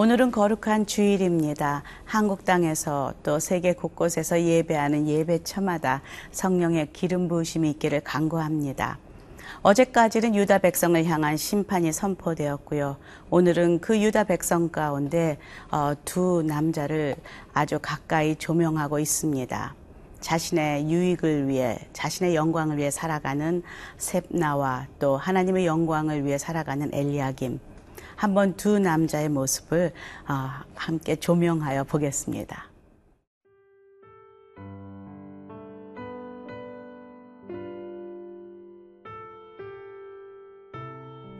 오늘은 거룩한 주일입니다. 한국 땅에서 또 세계 곳곳에서 예배하는 예배처마다 성령의 기름 부으심이 있기를 간구합니다. 어제까지는 유다 백성을 향한 심판이 선포되었고요. 오늘은 그 유다 백성 가운데 어, 두 남자를 아주 가까이 조명하고 있습니다. 자신의 유익을 위해, 자신의 영광을 위해 살아가는 셉나와 또 하나님의 영광을 위해 살아가는 엘리야김. 한번 두 남자의 모습을 어, 함께 조명하여 보겠습니다.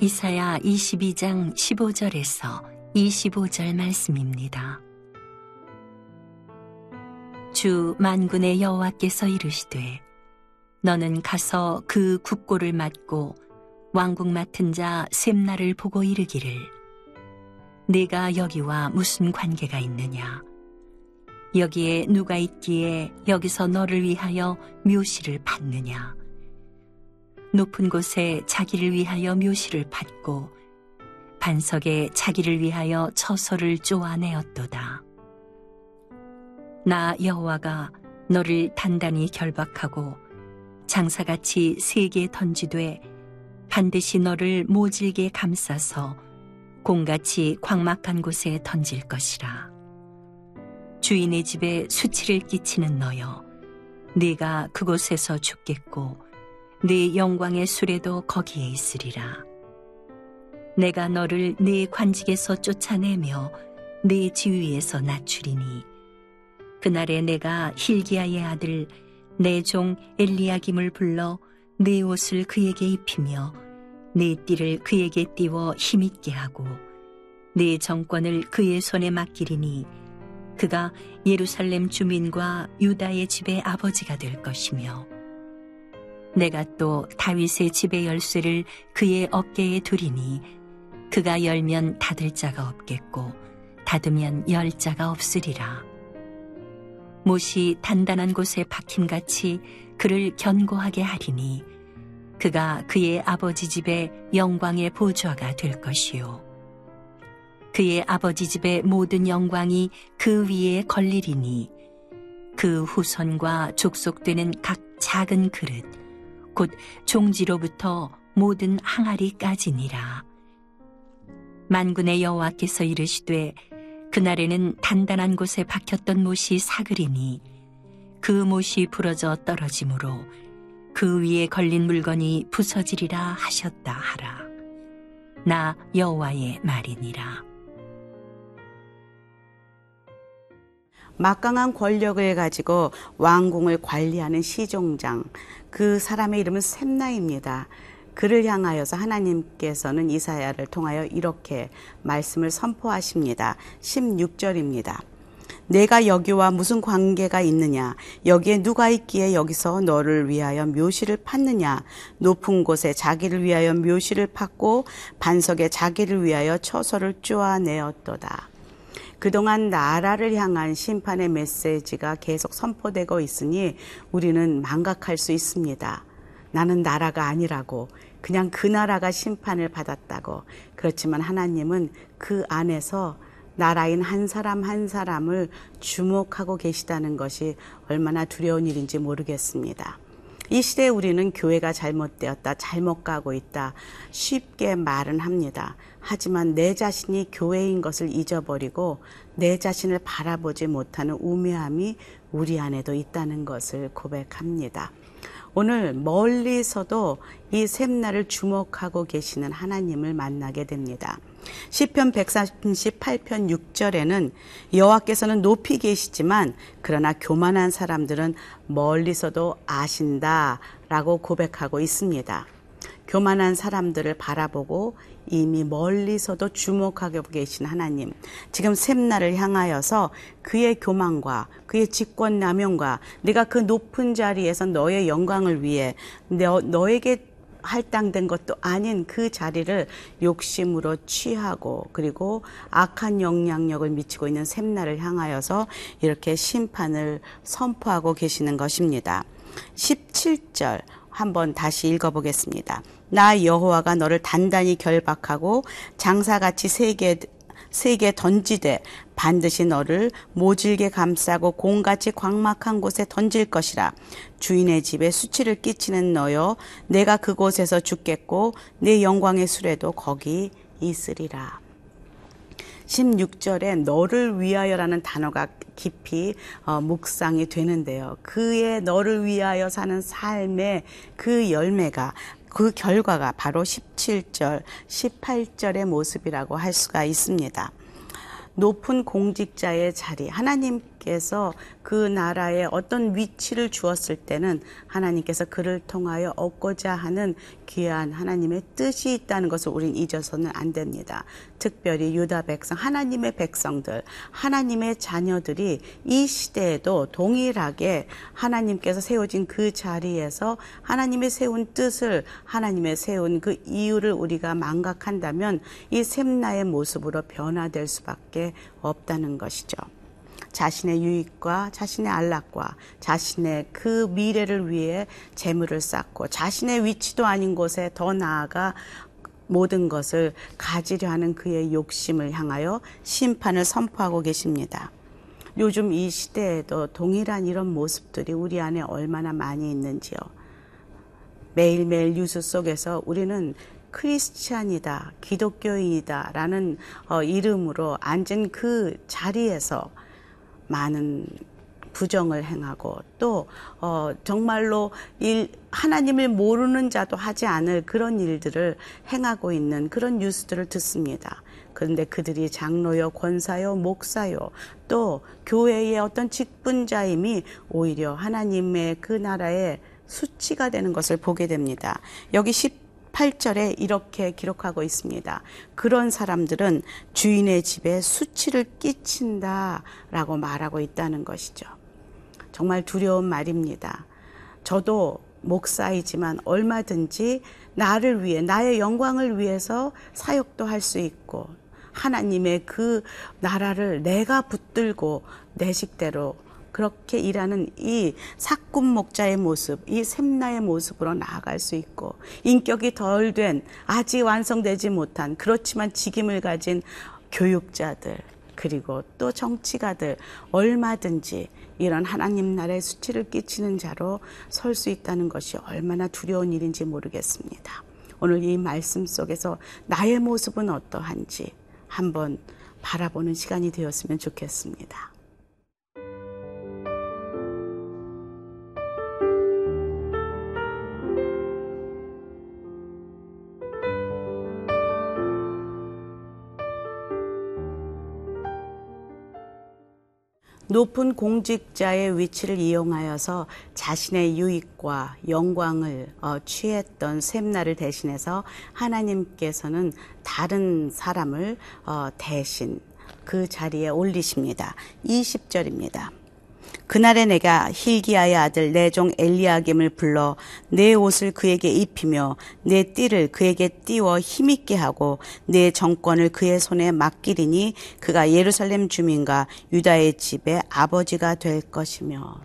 이사야 22장 15절에서 25절 말씀입니다. 주 만군의 여호와께서 이르시되 너는 가서 그 국고를 맡고 왕국 맡은 자 셈나를 보고 이르기를 네가 여기와 무슨 관계가 있느냐? 여기에 누가 있기에 여기서 너를 위하여 묘시를 받느냐? 높은 곳에 자기를 위하여 묘시를 받고 반석에 자기를 위하여 처소를 쪼아내었도다. 나 여호와가 너를 단단히 결박하고 장사같이 세게 던지되 반드시 너를 모질게 감싸서 공같이 광막한 곳에 던질 것이라. 주인의 집에 수치를 끼치는 너여, 네가 그곳에서 죽겠고 네 영광의 수레도 거기에 있으리라. 내가 너를 네 관직에서 쫓아내며 네 지위에서 낮추리니 그날에 내가 힐기야의 아들 내 종 엘리야김을 불러 네 옷을 그에게 입히며 네 띠를 그에게 띄워 힘있게 하고 네 정권을 그의 손에 맡기리니 그가 예루살렘 주민과 유다의 집의 아버지가 될 것이며 내가 또 다윗의 집의 열쇠를 그의 어깨에 두리니 그가 열면 닫을 자가 없겠고 닫으면 열 자가 없으리라 못이 단단한 곳에 박힘같이 그를 견고하게 하리니 그가 그의 아버지 집의 영광의 보좌가 될 것이요. 그의 아버지 집의 모든 영광이 그 위에 걸리리니 그 후손과 족속되는 각 작은 그릇, 곧 종지로부터 모든 항아리까지니라. 만군의 여호와께서 이르시되 그날에는 단단한 곳에 박혔던 못이 사그리니 그 못이 부러져 떨어지므로 그 위에 걸린 물건이 부서지리라 하셨다 하라. 나 여호와의 말이니라. 막강한 권력을 가지고 왕궁을 관리하는 시종장, 그 사람의 이름은 샘나입니다. 그를 향하여서 하나님께서는 이사야를 통하여 이렇게 말씀을 선포하십니다. 16절입니다. 내가 여기와 무슨 관계가 있느냐? 여기에 누가 있기에 여기서 너를 위하여 묘시를 팠느냐? 높은 곳에 자기를 위하여 묘시를 팠고 반석에 자기를 위하여 처소를 쪼아내었도다. 그동안 나라를 향한 심판의 메시지가 계속 선포되고 있으니 우리는 망각할 수 있습니다. 나는 나라가 아니라고 그냥 그 나라가 심판을 받았다고 그렇지만 하나님은 그 안에서 나라인 한 사람 한 사람을 주목하고 계시다는 것이 얼마나 두려운 일인지 모르겠습니다. 이 시대에 우리는 교회가 잘못되었다, 잘못 가고 있다, 쉽게 말은 합니다. 하지만 내 자신이 교회인 것을 잊어버리고 내 자신을 바라보지 못하는 우매함이 우리 안에도 있다는 것을 고백합니다. 오늘 멀리서도 이 샘날을 주목하고 계시는 하나님을 만나게 됩니다. 시편 138편 6절에는 여호와께서는 높이 계시지만 그러나 교만한 사람들은 멀리서도 아신다라고 고백하고 있습니다. 교만한 사람들을 바라보고 이미 멀리서도 주목하고 계신 하나님. 지금 샘나를 향하여서 그의 교만과 그의 직권남용과 네가 그 높은 자리에서 너의 영광을 위해 너, 너에게 할당된 것도 아닌 그 자리를 욕심으로 취하고 그리고 악한 영향력을 미치고 있는 샘나를 향하여서 이렇게 심판을 선포하고 계시는 것입니다. 17절 한번 다시 읽어보겠습니다. 나 여호와가 너를 단단히 결박하고 장사같이 세게 세게 던지되 반드시 너를 모질게 감싸고 공같이 광막한 곳에 던질 것이라 주인의 집에 수치를 끼치는 너여 내가 그곳에서 죽겠고 내 영광의 수레도 거기 있으리라. 16절에 너를 위하여라는 단어가 깊이 어, 묵상이 되는데요. 그의 너를 위하여 사는 삶의 그 열매가 그 결과가 바로 17절, 18절의 모습이라고 할 수가 있습니다. 높은 공직자의 자리, 하나님께서 그 나라에 어떤 위치를 주었을 때는 하나님께서 그를 통하여 얻고자 하는 귀한 하나님의 뜻이 있다는 것을 우린 잊어서는 안 됩니다. 특별히 유다 백성, 하나님의 백성들, 하나님의 자녀들이 이 시대에도 동일하게 하나님께서 세워진 그 자리에서 하나님의 세운 뜻을 하나님의 세운 그 이유를 우리가 망각한다면 이 샘나의 모습으로 변화될 수밖에 없다는 것이죠. 자신의 유익과 자신의 안락과 자신의 그 미래를 위해 재물을 쌓고 자신의 위치도 아닌 곳에 더 나아가 모든 것을 가지려 하는 그의 욕심을 향하여 심판을 선포하고 계십니다. 요즘 이 시대에도 동일한 이런 모습들이 우리 안에 얼마나 많이 있는지요. 매일매일 뉴스 속에서 우리는 크리스찬이다, 기독교인이다 라는 어, 이름으로 앉은 그 자리에서 많은 부정을 행하고 또 어, 정말로 일, 하나님을 모르는 자도 하지 않을 그런 일들을 행하고 있는 그런 뉴스들을 듣습니다. 그런데 그들이 장로요, 권사요, 목사요, 또 교회의 어떤 직분자임이 오히려 하나님의 그 나라의 수치가 되는 것을 보게 됩니다. 여기 8절에 이렇게 기록하고 있습니다. 그런 사람들은 주인의 집에 수치를 끼친다라고 말하고 있다는 것이죠. 정말 두려운 말입니다. 저도 목사이지만 얼마든지 나를 위해, 나의 영광을 위해서 사역도 할 수 있고, 하나님의 그 나라를 내가 붙들고 내 식대로 그렇게 일하는 이 사꾼 목자의 모습, 이 샘나의 모습으로 나아갈 수 있고 인격이 덜 된 아직 완성되지 못한 그렇지만 직임을 가진 교육자들 그리고 또 정치가들 얼마든지 이런 하나님 나라의 수치를 끼치는 자로 설 수 있다는 것이 얼마나 두려운 일인지 모르겠습니다. 오늘 이 말씀 속에서 나의 모습은 어떠한지 한번 바라보는 시간이 되었으면 좋겠습니다. 높은 공직자의 위치를 이용하여서 자신의 유익과 영광을 어, 취했던 셈나를 대신해서 하나님께서는 다른 사람을 어, 대신 그 자리에 올리십니다. 20절입니다. 그날에 내가 힐기야의 아들 내 종 엘리야김을 불러 내 옷을 그에게 입히며 내 띠를 그에게 띄워 힘있게 하고 내 정권을 그의 손에 맡기리니 그가 예루살렘 주민과 유다의 집의 아버지가 될 것이며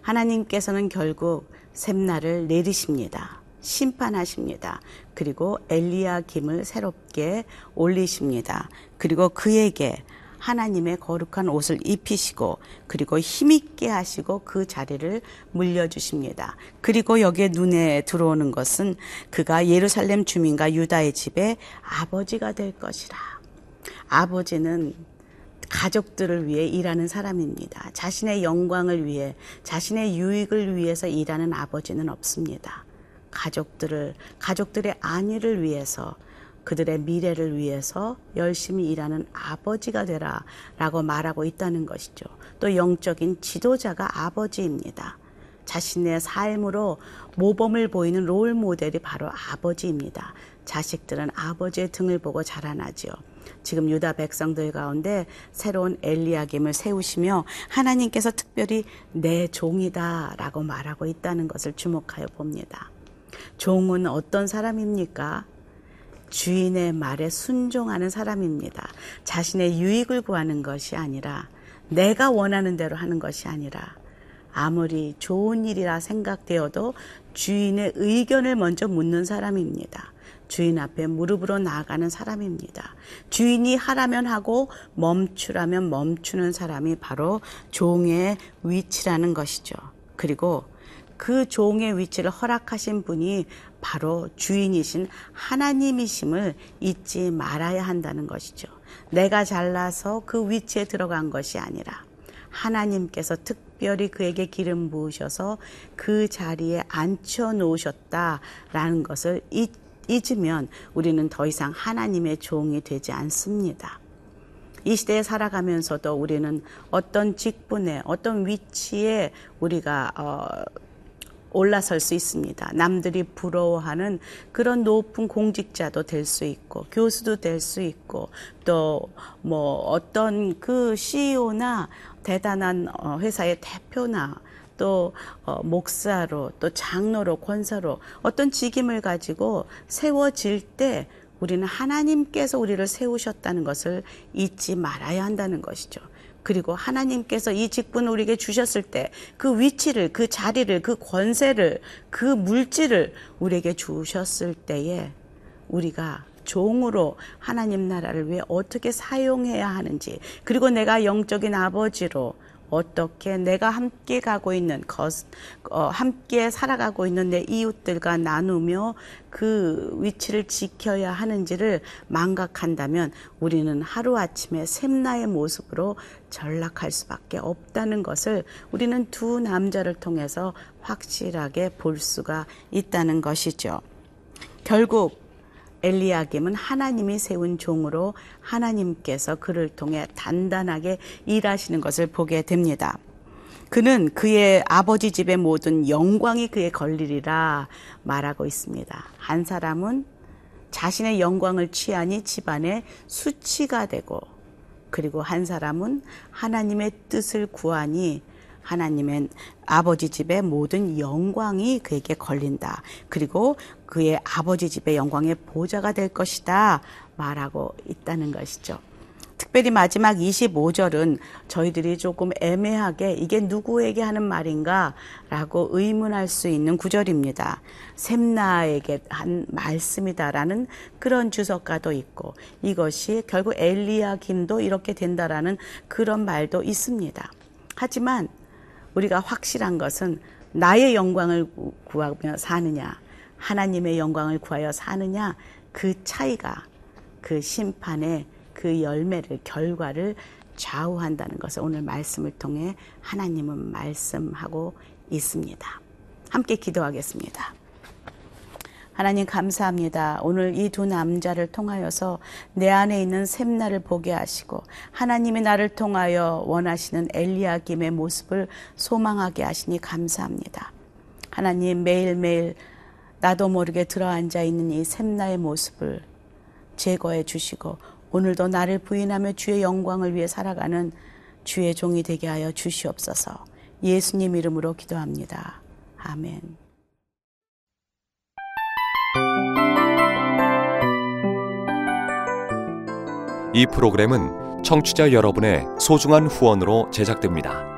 하나님께서는 결국 샘나를 내리십니다. 심판하십니다. 그리고 엘리야김을 새롭게 올리십니다. 그리고 그에게 하나님의 거룩한 옷을 입히시고 그리고 힘있게 하시고 그 자리를 물려주십니다. 그리고 여기에 눈에 들어오는 것은 그가 예루살렘 주민과 유다의 집에 아버지가 될 것이라. 아버지는 가족들을 위해 일하는 사람입니다. 자신의 영광을 위해, 자신의 유익을 위해서 일하는 아버지는 없습니다. 가족들을, 가족들의 안위를 위해서 그들의 미래를 위해서 열심히 일하는 아버지가 되라 라고 말하고 있다는 것이죠. 또 영적인 지도자가 아버지입니다. 자신의 삶으로 모범을 보이는 롤 모델이 바로 아버지입니다. 자식들은 아버지의 등을 보고 자라나지요. 지금 유다 백성들 가운데 새로운 엘리야김을 세우시며 하나님께서 특별히 내 종이다라고 말하고 있다는 것을 주목하여 봅니다. 종은 어떤 사람입니까? 주인의 말에 순종하는 사람입니다. 자신의 유익을 구하는 것이 아니라 내가 원하는 대로 하는 것이 아니라 아무리 좋은 일이라 생각되어도 주인의 의견을 먼저 묻는 사람입니다. 주인 앞에 무릎으로 나아가는 사람입니다. 주인이 하라면 하고 멈추라면 멈추는 사람이 바로 종의 위치라는 것이죠. 그리고 그 종의 위치를 허락하신 분이 바로 주인이신 하나님이심을 잊지 말아야 한다는 것이죠. 내가 잘나서 그 위치에 들어간 것이 아니라 하나님께서 특별히 그에게 기름 부으셔서 그 자리에 앉혀 놓으셨다라는 것을 잊으면 우리는 더 이상 하나님의 종이 되지 않습니다. 이 시대에 살아가면서도 우리는 어떤 직분에 어떤 위치에 우리가 어, 올라설 수 있습니다. 남들이 부러워하는 그런 높은 공직자도 될 수 있고, 교수도 될 수 있고, 또 뭐 어떤 그 CEO나 대단한 어, 회사의 대표나 또 어, 목사로 또 장로로 권사로 어떤 직임을 가지고 세워질 때 우리는 하나님께서 우리를 세우셨다는 것을 잊지 말아야 한다는 것이죠. 그리고 하나님께서 이 직분을 우리에게 주셨을 때 그 위치를, 그 자리를, 그 권세를, 그 물질을 우리에게 주셨을 때에 우리가 종으로 하나님 나라를 위해 어떻게 사용해야 하는지, 그리고 내가 영적인 아버지로 어떻게 내가 함께 가고 있는 것, 어, 함께 살아가고 있는 내 이웃들과 나누며 그 위치를 지켜야 하는지를 망각한다면 우리는 하루아침에 샘나의 모습으로 전락할 수밖에 없다는 것을 우리는 두 남자를 통해서 확실하게 볼 수가 있다는 것이죠. 결국 엘리야김은 하나님이 세운 종으로 하나님께서 그를 통해 단단하게 일하시는 것을 보게 됩니다. 그는 그의 아버지 집의 모든 영광이 그에 걸리리라 말하고 있습니다. 한 사람은 자신의 영광을 취하니 집안의 수치가 되고 그리고 한 사람은 하나님의 뜻을 구하니 하나님의 아버지 집의 모든 영광이 그에게 걸린다. 그리고 그의 아버지 집의 영광의 보좌가 될 것이다. 말하고 있다는 것이죠. 특별히 마지막 25절은 저희들이 조금 애매하게 이게 누구에게 하는 말인가 라고 의문할 수 있는 구절입니다. 샘나에게 한 말씀이다라는 그런 주석가도 있고 이것이 결국 엘리야 김도 이렇게 된다라는 그런 말도 있습니다. 하지만 우리가 확실한 것은 나의 영광을 구하며 사느냐, 하나님의 영광을 구하여 사느냐, 그 차이가 그 심판의 그 열매를, 결과를 좌우한다는 것을 오늘 말씀을 통해 하나님은 말씀하고 있습니다. 함께 기도하겠습니다. 하나님 감사합니다. 오늘 이 두 남자를 통하여서 내 안에 있는 샘나를 보게 하시고 하나님이 나를 통하여 원하시는 엘리야김의 모습을 소망하게 하시니 감사합니다. 하나님 매일매일 나도 모르게 들어앉아 있는 이 샘나의 모습을 제거해 주시고 오늘도 나를 부인하며 주의 영광을 위해 살아가는 주의 종이 되게 하여 주시옵소서. 예수님 이름으로 기도합니다. 아멘. 이 프로그램은 청취자 여러분의 소중한 후원으로 제작됩니다.